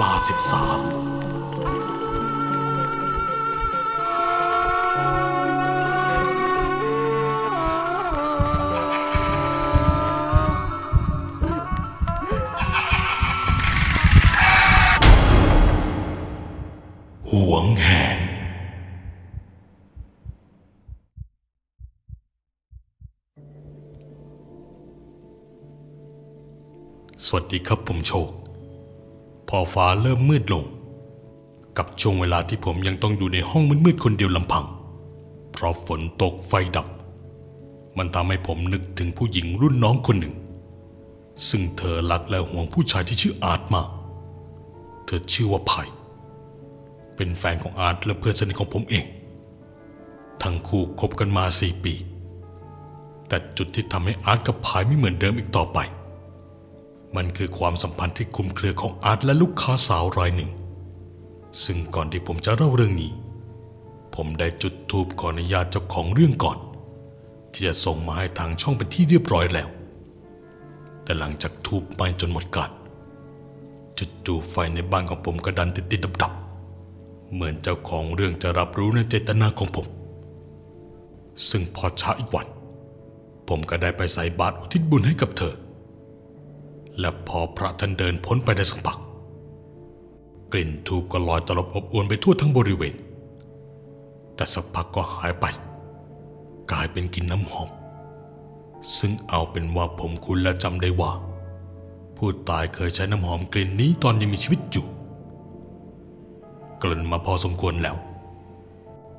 ลาสิบสามห่วงแหนสวัสดีครับผมโชค พอฟ้าเริ่มมืดลง กับช่วงเวลาที่ผมยังต้องอยู่ในห้องมืดๆคนเดียวลำพัง เพราะฝนตกไฟดับ มันทำให้ผมนึกถึงผู้หญิงรุ่นน้องคนหนึ่ง ซึ่งเธอรักและห่วงผู้ชายที่ชื่ออาร์ตมากเธอชื่อว่าไผ่เป็นแฟนของอาร์ตและเพื่อนสนิทของผมเอง ทั้งคู่คบกันมาสี่ปี แต่จุดที่ทำให้อาร์ตกับไผ่ไม่เหมือนเดิมอีกต่อไป มันคือความสัมพันธ์ที่คลุมเครือของอาร์ตและลูกค้าสาวรายหนึ่ง ซึ่งก่อนที่ผมจะเล่าเรื่องนี้ ผมได้จุดทูบขออนุญาตเจ้าของเรื่องก่อน ที่จะส่งมาให้ทางช่องเป็นที่เรียบร้อยแล้ว แต่หลังจากทูบไปจนหมดกาลจู่ๆไฟในบ้านของผมก็ดันติดๆดับๆเหมือนเจ้าของเรื่องจะรับรู้ในเจตนาของผม ซึ่งพอช้าอีกวัน ผมก็ได้ไปใส่บาตรอุทิศบุญให้กับเธอ และพอพระท่านเดินพ้นไปได้สักพัก กลิ่นทูบก็ลอยตลบอบอวนไปทั่วทั้งบริเวณ แต่สักพักก็หายไป กลายเป็นกลิ่นน้ำหอม ซึ่งเอาเป็นว่าผมคุ้นและจำได้ว่า ผู้ตายเคยใช้น้ำหอมกลิ่นนี้ตอนยังมีชีวิตอยู่ กลิ่นมาพอสมควรแล้ว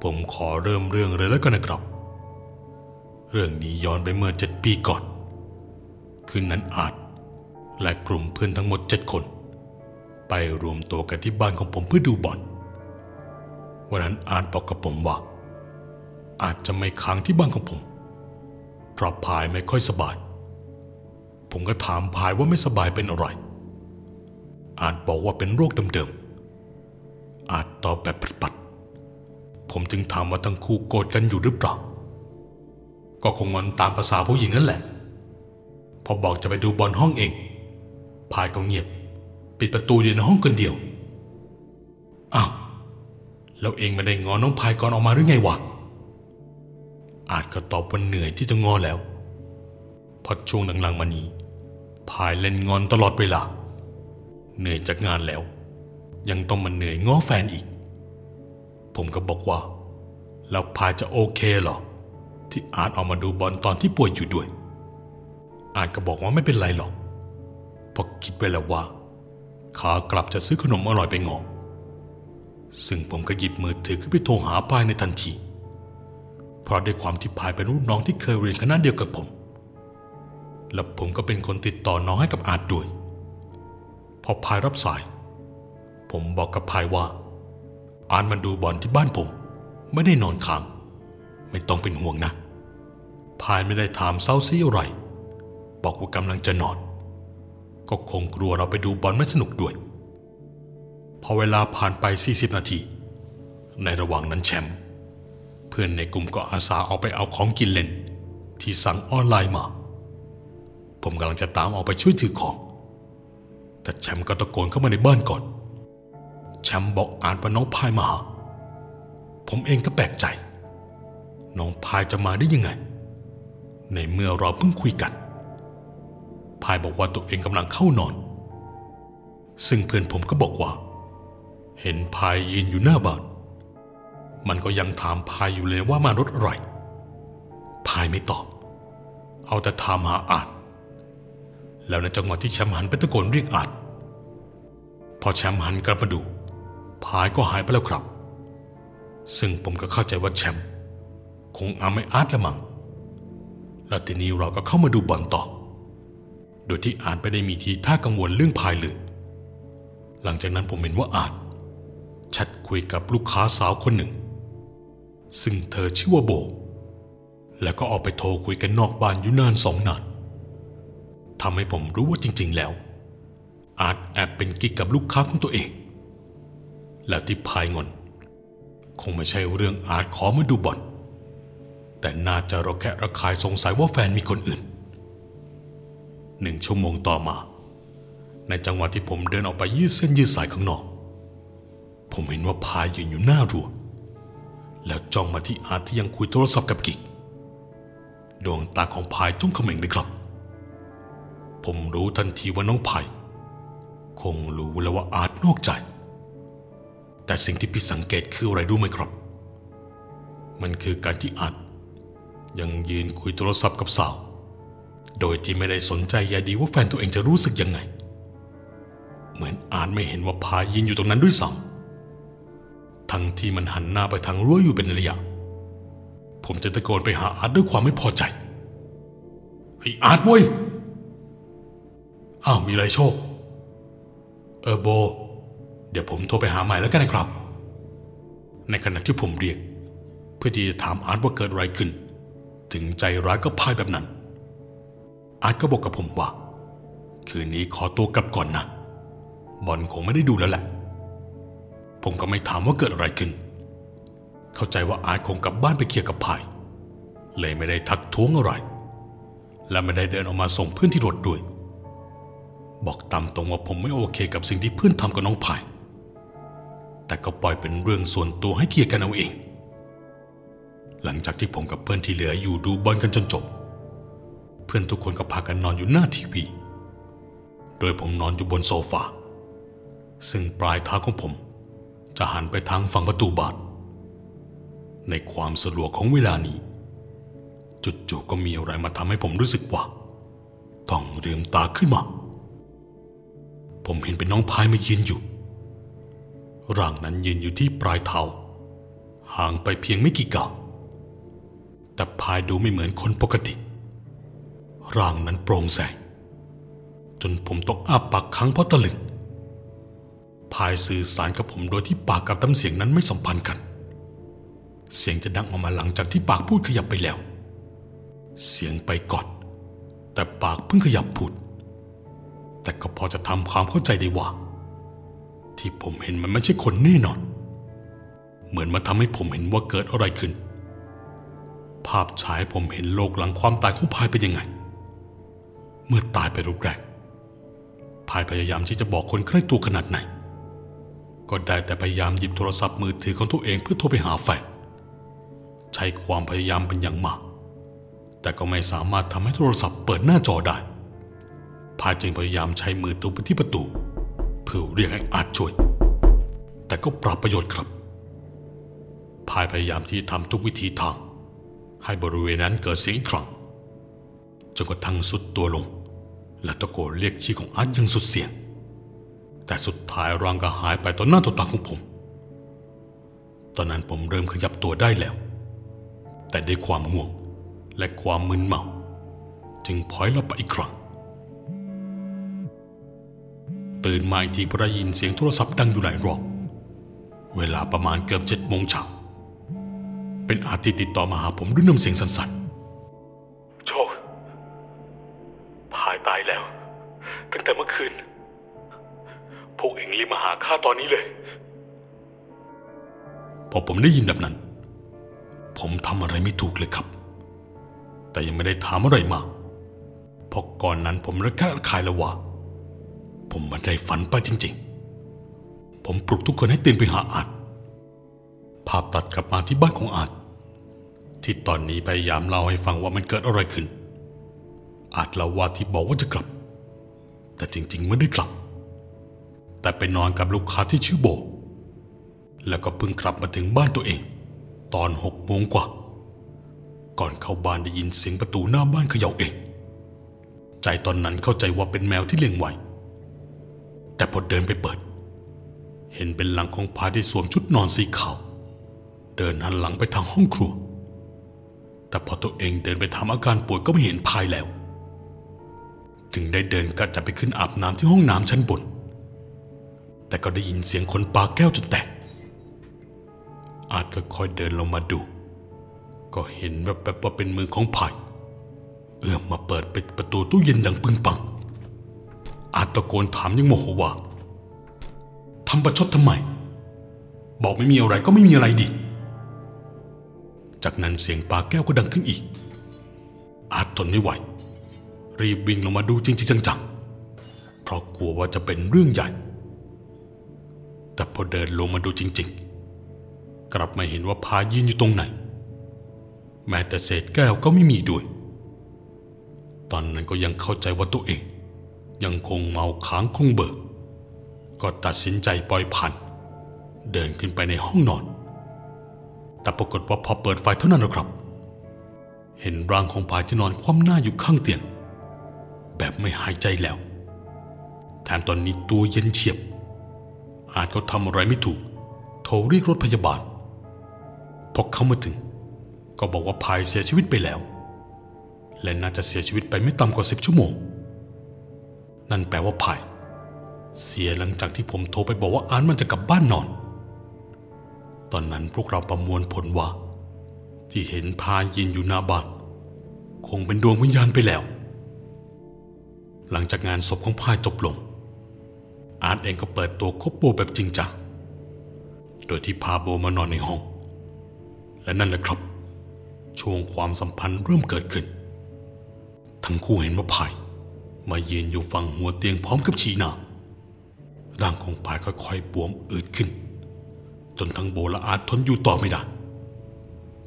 ผมขอเริ่มเรื่องเลยแล้วกันนะครับ เรื่องนี้ย้อนไปเมื่อเจ็ดปีก่อน คืนนั้นอาจ และกลุ่มเพื่อนทั้งหมดเจ็ดคน ไปรวมตัวกันที่บ้านของผมเพื่อดูบอลวันนั้นอาจบอกกับผมว่า อาจจะไม่ค้างที่บ้านของผม เพราะพายไม่ค่อยสบาย ผมก็ถามพายว่าไม่สบายเป็นอะไร อาจบอกว่าเป็นโรคเดิมๆ อาจตอบแบบปัดๆผมจึงถามว่าทั้งคู่โกรธกันอยู่หรือเปล่า ก็คงงอนตามภาษาผู้หญิงนั่นแหละ พอบอกจะไปดูบอลห้องเอง พายก็เงียบ ปิดประตูอยู่ในห้องคนเดียว อ้าวแล้วเองไม่ได้งอน้องพายก่อนออกมาหรือไงวะ อาจก็ตอบว่าเหนื่อยที่จะงอแล้วพราะช่วงหลังๆมานี้ พายเล่นงอนตลอดเวลา เหนื่อยจากงานแล้ว ยังต้องมาเหนื่อยง้อแฟนอีก ผมก็บอกว่า แล้วพายจะโอเคเหรอ ที่อาจออกมาดูบอลตอนที่ป่วยอยู่ด้วย อาจก็บอกว่าไม่เป็นไรหรอก เพราะคิดไว้แล้วว่า ขากลับจะซื้อขนมอร่อยไปงอซึ่งผมก็หยิบมือถือขึ้นไปโทรหาพายในทันที เพราะด้วยความที่พายเป็นรุ่นน้องที่เคยเรียนคณะเดียวกับผม และผมก็เป็นคนติดต่อน้องให้กับอาร์ตด้วย พอพายรับสาย ผมบอกกับพายว่า อาร์ตมาดูบอลที่บ้านผม ไม่ได้นอนค้าง ไม่ต้องเป็นห่วงนะพายไม่ได้ถามเศร้าซีอะไร บอกว่ากำลังจะนอน ก็คงกลัวเราไปดูบอลไม่สนุกด้วย พอเวลาผ่านไป 40 นาที ในระหว่างนั้นแชมป์เพื่อนในกลุ่มก็อาสาเอาไปเอาของกินเล่น ที่สั่งออนไลน์มา ผมกำลังจะตามออกไปช่วยถือของ แต่แชมป์ก็ตะโกนเข้ามาในบ้านก่อน แชมป์บอกอ่านว่าน้องพายมาหาผมเองก็แปลกใจ น้องพายจะมาได้ยังไง ในเมื่อเราเพิ่งคุยกัน พายบอกว่าตัวเองกำลังเข้านอน ซึ่งเพื่อนผมก็บอกว่า เห็นพายยืนอยู่หน้าบ้าน มันก็ยังถามพายอยู่เลยว่ามารถอะไร พายไม่ตอบ เอาแต่ถามหาอาจแล้วในจังหวะที่แชมป์หันไปตะโกนเรียกอาจพอแชมป์หันกลับมาดู พายก็หายไปแล้วครับ ซึ่งผมก็เข้าใจว่าแชมป์คงอาไม่อาร์ตละมัง้งแล้วทีนี้เราก็เข้ามาดูบอลต่อ โดยที่อาจไม่ได้มีทีท่ากังวลเรื่องพายเลยหลังจากนั้นผมเห็นว่าอาจแชทคุยกับลูกค้าสาวคนหนึ่ง ซึ่งเธอชื่อว่าโบ แล้วก็ออกไปโทรคุยกันนอกบ้านอยู่นานสองนานทำให้ผมรู้ว่าจริง ๆ แล้ว อาจแอบเป็นกิ๊กกับลูกค้าของตัวเอง แล้วที่พายงอนคงไม่ใช่เรื่องอาจขอมาดูบอลแต่น่าจะเระแคะระคายสงสัยว่าแฟนมีคนอื่น หนึ่งชั่วโมงต่อมา ในจังหวะที่ผมเดินออกไปยืดเส้นยืดสายข้างนอก ผมเห็นว่าพายยืนอยู่หน้ารั้วแล้วจ้องมาที่อาร์ตที่ยังคุยโทรศัพท์กับกิก ดวงตาของพายจ้องเขม็งเลยครับ ผมรู้ทันทีว่าน้องพายคงรู้แล้วว่าอาร์ตนอกใจ แต่สิ่งที่พี่สังเกตคืออะไรรู้ไหมครับ มันคือการที่อาร์ตยังยืนคุยโทรศัพท์กับสาว โดยที่ไม่ได้สนใจใยดีว่าแฟนตัวเองจะรู้สึกยังไง เหมือนอาร์ตไม่เห็นว่าพายยืนอยู่ตรงนั้นด้วยซ้ำทั้งที่มันหันหน้าไปทางรั้วอยู่เป็นระยะ ผมจะตะโกนไปหาอาร์ตด้วยความไม่พอใจไอ้อาร์ตเว้ย อ้าวมีอะไรโชค เออโบ เดี๋ยวผมโทรไปหาใหม่แล้วกันนะครับ ในขณะที่ผมเรียก เพื่อที่จะถามอาร์ตว่าเกิดอะไรขึ้น ถึงใจร้ายก็พายแบบนั้น อาร์ตก็บอกกับผมว่า คืนนี้ขอตัวกลับก่อนนะ บอลคงไม่ได้ดูแล้วแหละ ผมก็ไม่ถามว่าเกิดอะไรขึ้น เข้าใจว่าอาร์ตคงกลับบ้านไปเคลียร์กับพาย เลยไม่ได้ทักท้วงอะไร และไม่ได้เดินออกมาส่งเพื่อนที่รถด้วย บอกตามตรงว่าผมไม่โอเคกับสิ่งที่เพื่อนทำกับน้องพาย แต่ก็ปล่อยเป็นเรื่องส่วนตัวให้เคลียร์กันเอาเอง หลังจากที่ผมกับเพื่อนที่เหลืออยู่ดูบอลกันจนจบ เพื่อนทุกคนก็พากันนอนอยู่หน้าทีวี โดยผมนอนอยู่บนโซฟา ซึ่งปลายเท้าของผม จะหันไปทางฝั่งประตูบานในความสะดวกของเวลานี้จุดๆก็มีอะไรมาทำให้ผมรู้สึกว่า ต้องเรียมตาขึ้นมา ผมเห็นเป็นน้องพายมายืนอยู่ ร่างนั้นยืนอยู่ที่ปลายเท้าห่างไปเพียงไม่กี่ก้าวแต่พายดูไม่เหมือนคนปกติ ร่างนั้นโปร่งแสง จนผมต้องอ้าปากค้างเพราะตะลึงพายสื่อสารกับผมโดยที่ปากกับน้ำเสียงนั้นไม่สัมพันธ์กัน เสียงจะดังออกมาหลังจากที่ปากพูดขยับไปแล้ว เสียงไปก่อน แต่ปากเพิ่งขยับพูด แต่ก็พอจะทำความเข้าใจได้ว่า ที่ผมเห็นมันไม่ใช่คนแน่นอน เหมือนมาทำให้ผมเห็นว่าเกิดอะไรขึ้น ภาพฉายผมเห็นโลกหลังความตายของพายเป็นยังไง เมื่อตายไปรูปแรก พายพยายามที่จะบอกคนใกล้ตัวขนาดไหน ก็ได้แต่พยายามหยิบโทรศัพท์มือถือของตัวเองเพื่อโทรไปหาแฟน ใช้ความพยายามเป็นอย่างมาก แต่ก็ไม่สามารถทำให้โทรศัพท์เปิดหน้าจอได้ พายจึงพยายามใช้มือตุบไปที่ประตู เพื่อเรียกให้อาจช่วย แต่ก็ปรับประโยชน์ครับ พายพยายามที่ทำทุกวิธีทางให้บริเวณนั้นเกิดเสียงอีกครั้งจนกระทั่งสุดตัวลง และตะโกนเรียกชื่อของอาร์ตยังสุดเสียง แต่สุดท้ายร่างก็หายไปต่อหน้าต่อตาของผม ตอนนั้นผมเริ่มขยับตัวได้แล้ว แต่ด้วยความง่วงและความมึนเมา จึงพลอยหลับไปอีกครั้ง ตื่นมาอีกทีพราะได้ยินเสียงโทรศัพท์ดังอยู่หลายรอบ เวลาประมาณเกือบเจ็ดโมงเช้าเป็นอาร์ตที่ติดต่อมาหาผมด้วยน้ำเสียงสั่นๆายตายแล้ว ตั้งแต่เมื่อคืน พวกเองรีบมาหาข้าตอนนี้เลย พอผมได้ยินแบบนั้น ผมทำอะไรไม่ถูกเลยครับ แต่ยังไม่ได้ถามอะไรมาเพราะก่อนนั้นผมระแคะระคายแล้วว่าผมมันได้ฝันไปจริง ๆ ผมปลุกทุกคนให้ตื่นไปหาอาจภาพตัดกลับมาที่บ้านของอาจที่ตอนนี้พยายามเล่าให้ฟังว่ามันเกิดอะไรขึ้น อาจเล่าว่าที่บอกว่าจะกลับ แต่จริงๆไม่ได้กลับ แต่ไปนอนกับลูกค้าที่ชื่อโบ แล้วก็เพิ่งกลับมาถึงบ้านตัวเอง ตอนหกโมงกว่า ก่อนเข้าบ้านได้ยินเสียงประตูหน้าบ้านเขย่าเอง ใจตอนนั้นเข้าใจว่าเป็นแมวที่เลี้ยงไว้ แต่พอเดินไปเปิด เห็นเป็นหลังของพายที่สวมชุดนอนสีขาวเดินหันหลังไปทางห้องครัว แต่พอตัวเองเดินไปทำอาการป่วยก็ไม่เห็นพายแล้ว จึงได้เดินกระจะไปขึ้นอาบน้ำที่ห้องน้ำชั้นบน แต่ก็ได้ยินเสียงคนปาแก้วจนแตก อาจก็ค่อยเดินลงมาดู ก็เห็นแบบแบบว่าเป็นมือของพายเอื้อมมาเปิดปิดประตูตู้เย็นดังปึงปัง อาจตะโกนถามยังโมโหว่าทำประชดทำไม บอกไม่มีอะไรก็ไม่มีอะไรดิ จากนั้นเสียงปาแก้วก็ดังขึ้นอีก อาจทนไม่ไหว รีบวิ่งลงมาดูจริงๆจังๆ เพราะกลัวว่าจะเป็นเรื่องใหญ่ แต่พอเดินลงมาดูจริง ๆ กลับไมาเห็นว่าพายยืนอยู่ตรงไหน แม้แต่เศษแก้วก็ไม่มีด้วย ตอนนั้นก็ยังเข้าใจว่าตัวเอง ยังคงเมาค้างคงเบิกก็ตัดสินใจปล่อยผ่านเดินขึ้นไปในห้องนอน แต่ปรากฏว่าพอเปิดไฟเท่านั้นนะครับ เห็นร่างของพายที่นอนคว่ำหน้าอยู่ข้างเตียง แบบไม่หายใจแล้ว แถมตอนนี้ตัวเย็นเฉียบ อาจเขาทำอะไรไม่ถูก โทรเรียกรถพยาบาล พอเขามาถึง ก็บอกว่าพายเสียชีวิตไปแล้ว และน่าจะเสียชีวิตไปไม่ต่ำกว่าสิบชั่วโมง นั่นแปลว่าพาย เสียหลังจากที่ผมโทรไปบอกว่าอานมันจะกลับบ้านนอน ตอนนั้นพวกเราประมวลผลว่า ที่เห็นพายยืนอยู่หน้าบ้านคงเป็นดวงวิญญาณไปแล้ว หลังจากงานศพของพายจบลง อาร์ตเองก็เปิดตัวคบโบแบบจริงจัง โดยที่พาโบมานอนในห้อง และนั่นแหละครับ ช่วงความสัมพันธ์เริ่มเกิดขึ้น ทั้งคู่เห็นว่าพายมายืนอยู่ฝั่งหัวเตียงพร้อมกับชีหนาร่างของพายค่อยๆบวมอืดขึ้น จนทั้งโบและอาร์ตทนอยู่ต่อไม่ได้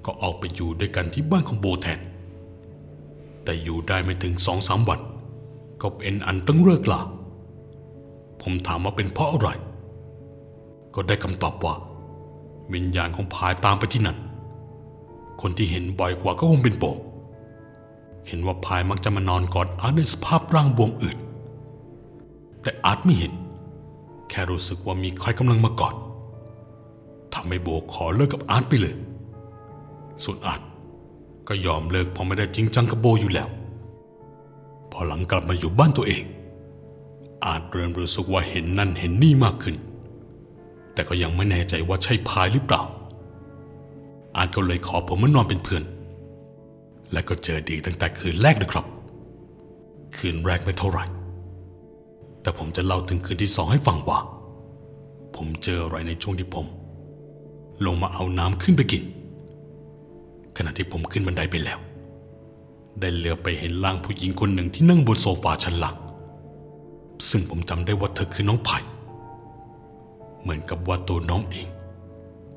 ก็ออกไปอยู่ด้วยกันที่บ้านของโบแทน แต่อยู่ได้ไม่ถึงสองสามวัน ก็เป็นอันต้องเลิกลาผมถามว่าเป็นเพราะอะไร ก็ได้คำตอบว่า วิญญาณของพายตามไปที่นั่น คนที่เห็นบ่อยกว่าก็คงเป็นโบเห็นว่าพายมักจะมานอนกอดอาร์ตในสภาพร่างบวมอืดแต่อาร์ตไม่เห็น แค่รู้สึกว่ามีใครกำลังมากอดทำให้โบขอเลิกกับอาร์ตไปเลย ส่วนอาร์ตก็ยอมเลิกเพราะไม่ได้จริงจังกับโบอยู่แล้ว พอหลังกลับมาอยู่บ้านตัวเอง อาจเริ่มรู้สึกว่าเห็นนั่นเห็นนี่มากขึ้น แต่ก็ยังไม่แน่ใจว่าใช่พายหรือเปล่า อาจก็เลยขอผมมานอนเป็นเพื่อน และก็เจอดีตั้งแต่คืนแรกนะครับ คืนแรกไม่เท่าไหร่ แต่ผมจะเล่าถึงคืนที่สองให้ฟังว่า ผมเจออะไรในช่วงที่ผม ลงมาเอาน้ำขึ้นไปกิน ขณะที่ผมขึ้นบันไดไปแล้ว ได้เหลือไปเห็นร่างผู้หญิงคนหนึ่งที่นั่งบนโซฟาชั้นหลังซึ่งผมจำได้ว่าเธอคือน้องไผ่เหมือนกับว่าตัวน้องเอง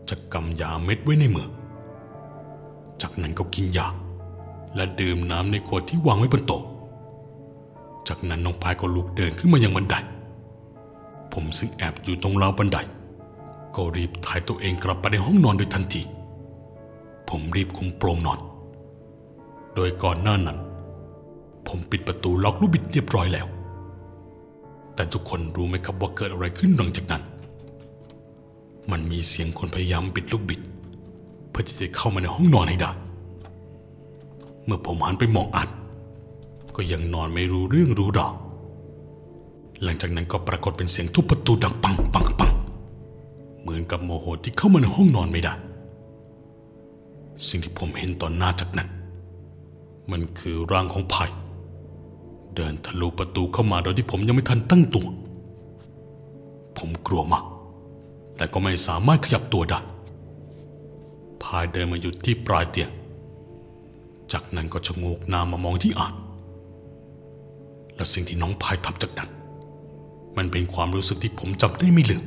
จะกำยาเม็ดไว้ในมือ จากนั้นก็กินยา และดื่มน้ำในขวดที่วางไว้บนโต๊ะ จากนั้นน้องพายก็ลุกเดินขึ้นมายังบันได ผมซึ่งแอบอยู่ตรงราวบันได ก็รีบถ่ายตัวเองกลับไปในห้องนอนโดยทันที ผมรีบคุมโปรงนอน โดยก่อนหน้านั้น ผมปิดประตูล็อกลูกบิดเรียบร้อยแล้ว แต่ทุกคนรู้ไหมครับว่าเกิดอะไรขึ้นหลังจากนั้น มันมีเสียงคนพยายามปิดลูกบิด เพื่อที่จะเข้ามาในห้องนอนให้ได้ เมื่อผมหันไปมองอันก็ยังนอนไม่รู้เรื่องรู้ราวหลังจากนั้นก็ปรากฏเป็นเสียงทุบประตูดังปังปังปัง เหมือนกับโมโหที่เข้ามาในห้องนอนไม่ได้ สิ่งที่ผมเห็นตอนหน้าจากนั้น มันคือร่างของไผ่เดินทะลุประตูเข้ามาโดยที่ผมยังไม่ทันตั้งตัว ผมกลัวมาก แต่ก็ไม่สามารถขยับตัวได้พายเดินมาหยุดที่ปลายเตียง จากนั้นก็ชะโงกหน้ามามองที่อ่าน และสิ่งที่น้องพายทำจากนั้น มันเป็นความรู้สึกที่ผมจำได้ไม่ลืม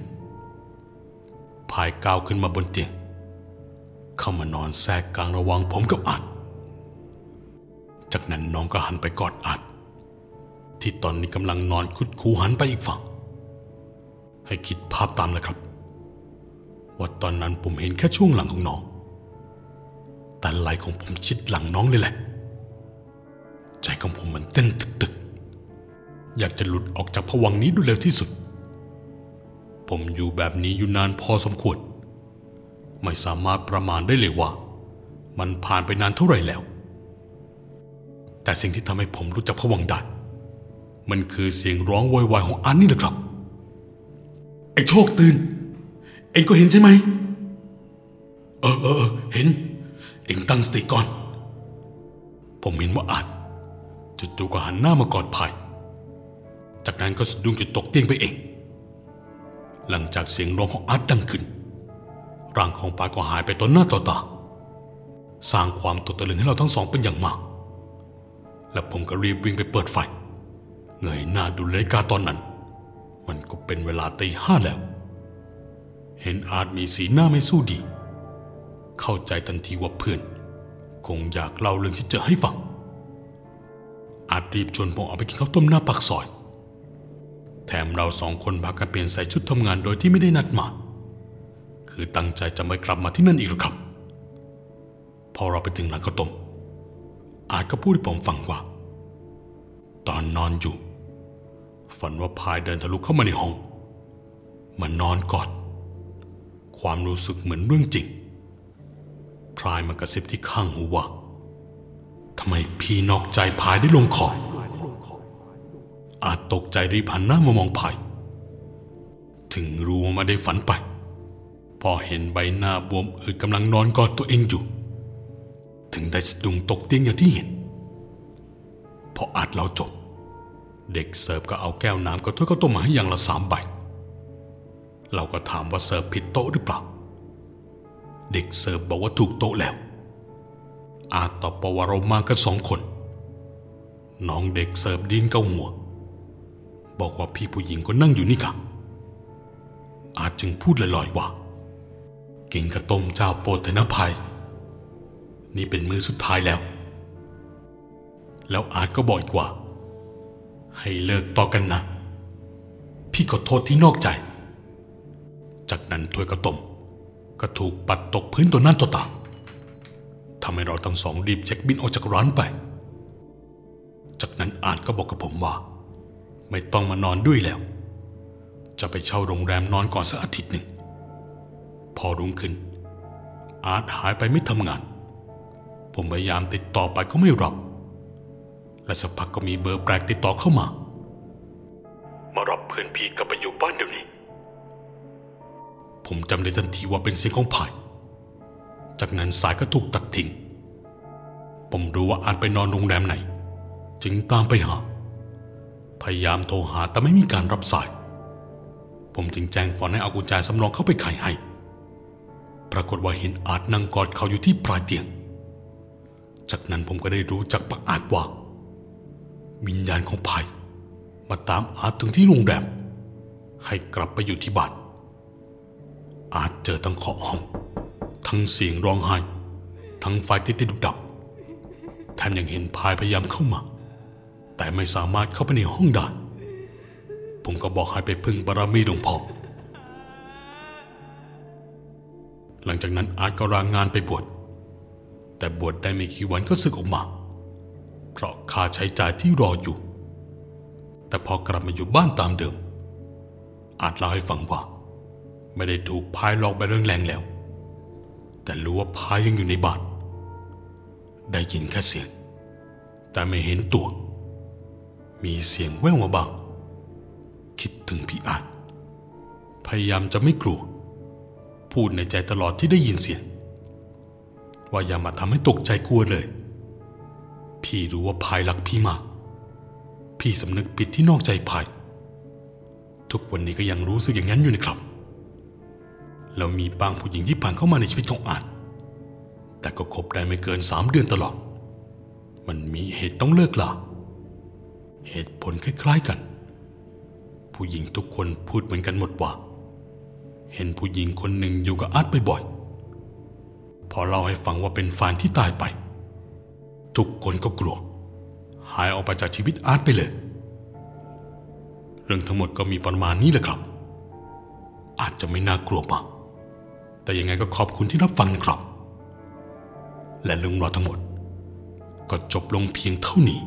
พายก้าวขึ้นมาบนเตียง เข้ามานอนแทรกกลางระหว่างผมกับอ่าน จากนั้นน้องก็หันไปกอดอ่านที่ตอนนี้กำลังนอนคุดคูหันไปอีกฝั่ง ให้คิดภาพตามเลยครับ ว่าตอนนั้นผมเห็นแค่ช่วงหลังของน้อง แต่ไหลของผมชิดหลังน้องเลยแหละ ใจของผมมันเต้นตึกๆ อยากจะหลุดออกจากผวังนี้โดยเร็วที่สุด ผมอยู่แบบนี้อยู่นานพอสมควร ไม่สามารถประมาณได้เลยว่า มันผ่านไปนานเท่าไหร่แล้ว แต่สิ่งที่ทำให้ผมรู้จักผวังได้มันคือเสียงร้องโวยวายของอันนี่แหละครับ ไอ้โชคตื่น เอ็งก็เห็นใช่ไหม เออเออเออเห็น เอ็งตั้งสติก่อน ผมเห็นว่าอาจจู่ๆก็หันหน้ามากอดพายจากนั้นก็สะดุ้งจนตกเตียงไปเอง หลังจากเสียงร้องของอาร์ตดังขึ้น ร่างของพายก็หายไปต่อหน้าต่อตา สร้างความตกตะลึงให้เราทั้งสองเป็นอย่างมาก และผมก็รีบวิ่งไปเปิดไฟ เงยหน้าดูนาฬิกาตอนนั้น มันก็เป็นเวลาตีห้าแล้ว เห็นอาจมีสีหน้าไม่สู้ดี เข้าใจทันทีว่าเพื่อน คงอยากเล่าเรื่องที่เจอให้ฟัง อาจรีบชวนผมเอาไปกินข้าวต้มหน้าปากซอย แถมเราสองคนพากันเปลี่ยนใส่ชุดทำงานโดยที่ไม่ได้นัดมา คือตั้งใจจะไม่กลับมาที่นั่นอีกหรอครับ พอเราไปถึงร้านข้าวต้ม อาจก็พูดให้ผมฟังว่า ตอนนอนอยู่ ฝันว่าพายเดินทะลุเข้ามาในห้องมานอนกอด ความรู้สึกเหมือนเรื่องจริง พรายมากระซิบที่ข้างหูว่าทำไมพี่นอกใจพายได้ลงคออาจตกใจรีบหันหน้ามามองพาย ถึงรู้ว่าไมาได้ฝันไป พอเห็นใบหน้าบวมอืดกำลังนอนกอดตัวเองอยู่ ถึงได้สะดุ้งตกเตียงอย่างที่เห็น พออาจเล่าจบ เด็กเสิร์ฟก็เอาแก้วน้ำกับถ้วยข้าวต้มมาให้อย่างละสามใบ เราก็ถามว่าเสิร์ฟผิดโต๊ะหรือเปล่า เด็กเสิร์ฟบอกว่าถูกโต๊ะแล้ว อาตอบว่าเรามากันสองคน น้องเด็กเสิร์ฟดินเกาหัว บอกว่าพี่ผู้หญิงก็นั่งอยู่นี่ค่ะ อาจจึงพูดลอยๆว่ากินข้าวต้มเจ้าโปรดเถอะนะพาย นี่เป็นมือสุดท้ายแล้ว แล้วอาจก็บอกอีกว่า ให้เลิกต่อกันนะ พี่ขอโทษที่นอกใจ จากนั้นถ้วยข้าวต้มก็ถูกปัดตกพื้นตัวหน้าตัวตาทำให้เราทั้งสองรีบเช็คบินออกจากร้านไป จากนั้นอาจก็บอกกับผมว่า ไม่ต้องมานอนด้วยแล้ว จะไปเช่าโรงแรมนอนก่อนสักอาทิตย์หนึ่ง พอรุ่งขึ้น อาจหายไปไม่ทำงาน ผมพยายามติดต่อไปก็ไม่รับ และสักพักก็มีเบอร์แปลกติดต่อเข้ามา มารับเพื่อนพี่กลับไปอยู่บ้านเดี๋ยวนี้ ผมจำได้ทันทีว่าเป็นเสียงของพายจากนั้นสายก็ถูกตัดทิ้ง ผมรู้ว่าอาจไปนอนโรงแรมไหน จึงตามไปหา พยายามโทรหาแต่ไม่มีการรับสาย ผมจึงแจ้งฟอนให้เอากุญแจสำรองเข้าไปไขให้ ปรากฏว่าเห็นอาจนั่งกอดเขาอยู่ที่ปลายเตียง จากนั้นผมก็ได้รู้จากปากอาจว่า วิญญาณของภัยมาตามอาจถึงที่โรงแรมให้กลับไปอยู่ที่บ้านอาจเจอทั้งเคาะห้อง ทั้งเสียงร้องไห้ ทั้งไฟที่ติดดับแถมยังเห็นพายพยายามเข้ามา แต่ไม่สามารถเข้าไปในห้องได้ ผมก็บอกให้ไปพึ่งบารมีหลวงพ่อหลังจากนั้นอาจก็ลางงานไปบวช แต่บวชได้ไม่กี่วันก็สึกออกมา เพราะค่าใช้จ่ายที่รออยู่ แต่พอกลับมาอยู่บ้านตามเดิม อาจเล่าให้ฟังว่า ไม่ได้ถูกพายหลอกไปเรื่องแรงแล้ว แต่รู้ว่าพายยังอยู่ในบ้านได้ยินแค่เสียง แต่ไม่เห็นตัว มีเสียงแว่วมาบ้าง คิดถึงพี่อาจพยายามจะไม่กลัว พูดในใจตลอดที่ได้ยินเสียง ว่าอย่ามาทำให้ตกใจกลัวเลย พี่รู้ว่าพายรักพี่มาก พี่สำนึกผิดที่นอกใจพาย ทุกวันนี้ก็ยังรู้สึกอย่างนั้นอยู่นะครับ แล้วมีบางผู้หญิงที่ผ่านเข้ามาในชีวิตของอาจแต่ก็คบได้ไม่เกินสามเดือนตลอด มันมีเหตุต้องเลิกลาเหตุผลคล้ายๆกัน ผู้หญิงทุกคนพูดเหมือนกันหมดว่า เห็นผู้หญิงคนหนึ่งอยู่กับอาร์ตบ่อยๆ พอเล่าให้ฟังว่าเป็นแฟนที่ตายไป ทุกคนก็กลัว หายออกไปจากชีวิตอาร์ตไปเลย เรื่องทั้งหมดก็มีประมาณนี้แหละครับ อาจจะไม่น่ากลัวมากแต่ยังไงก็ขอบคุณที่รับฟังนะครับ และเรื่องราวทั้งหมด ก็จบลงเพียงเท่านี้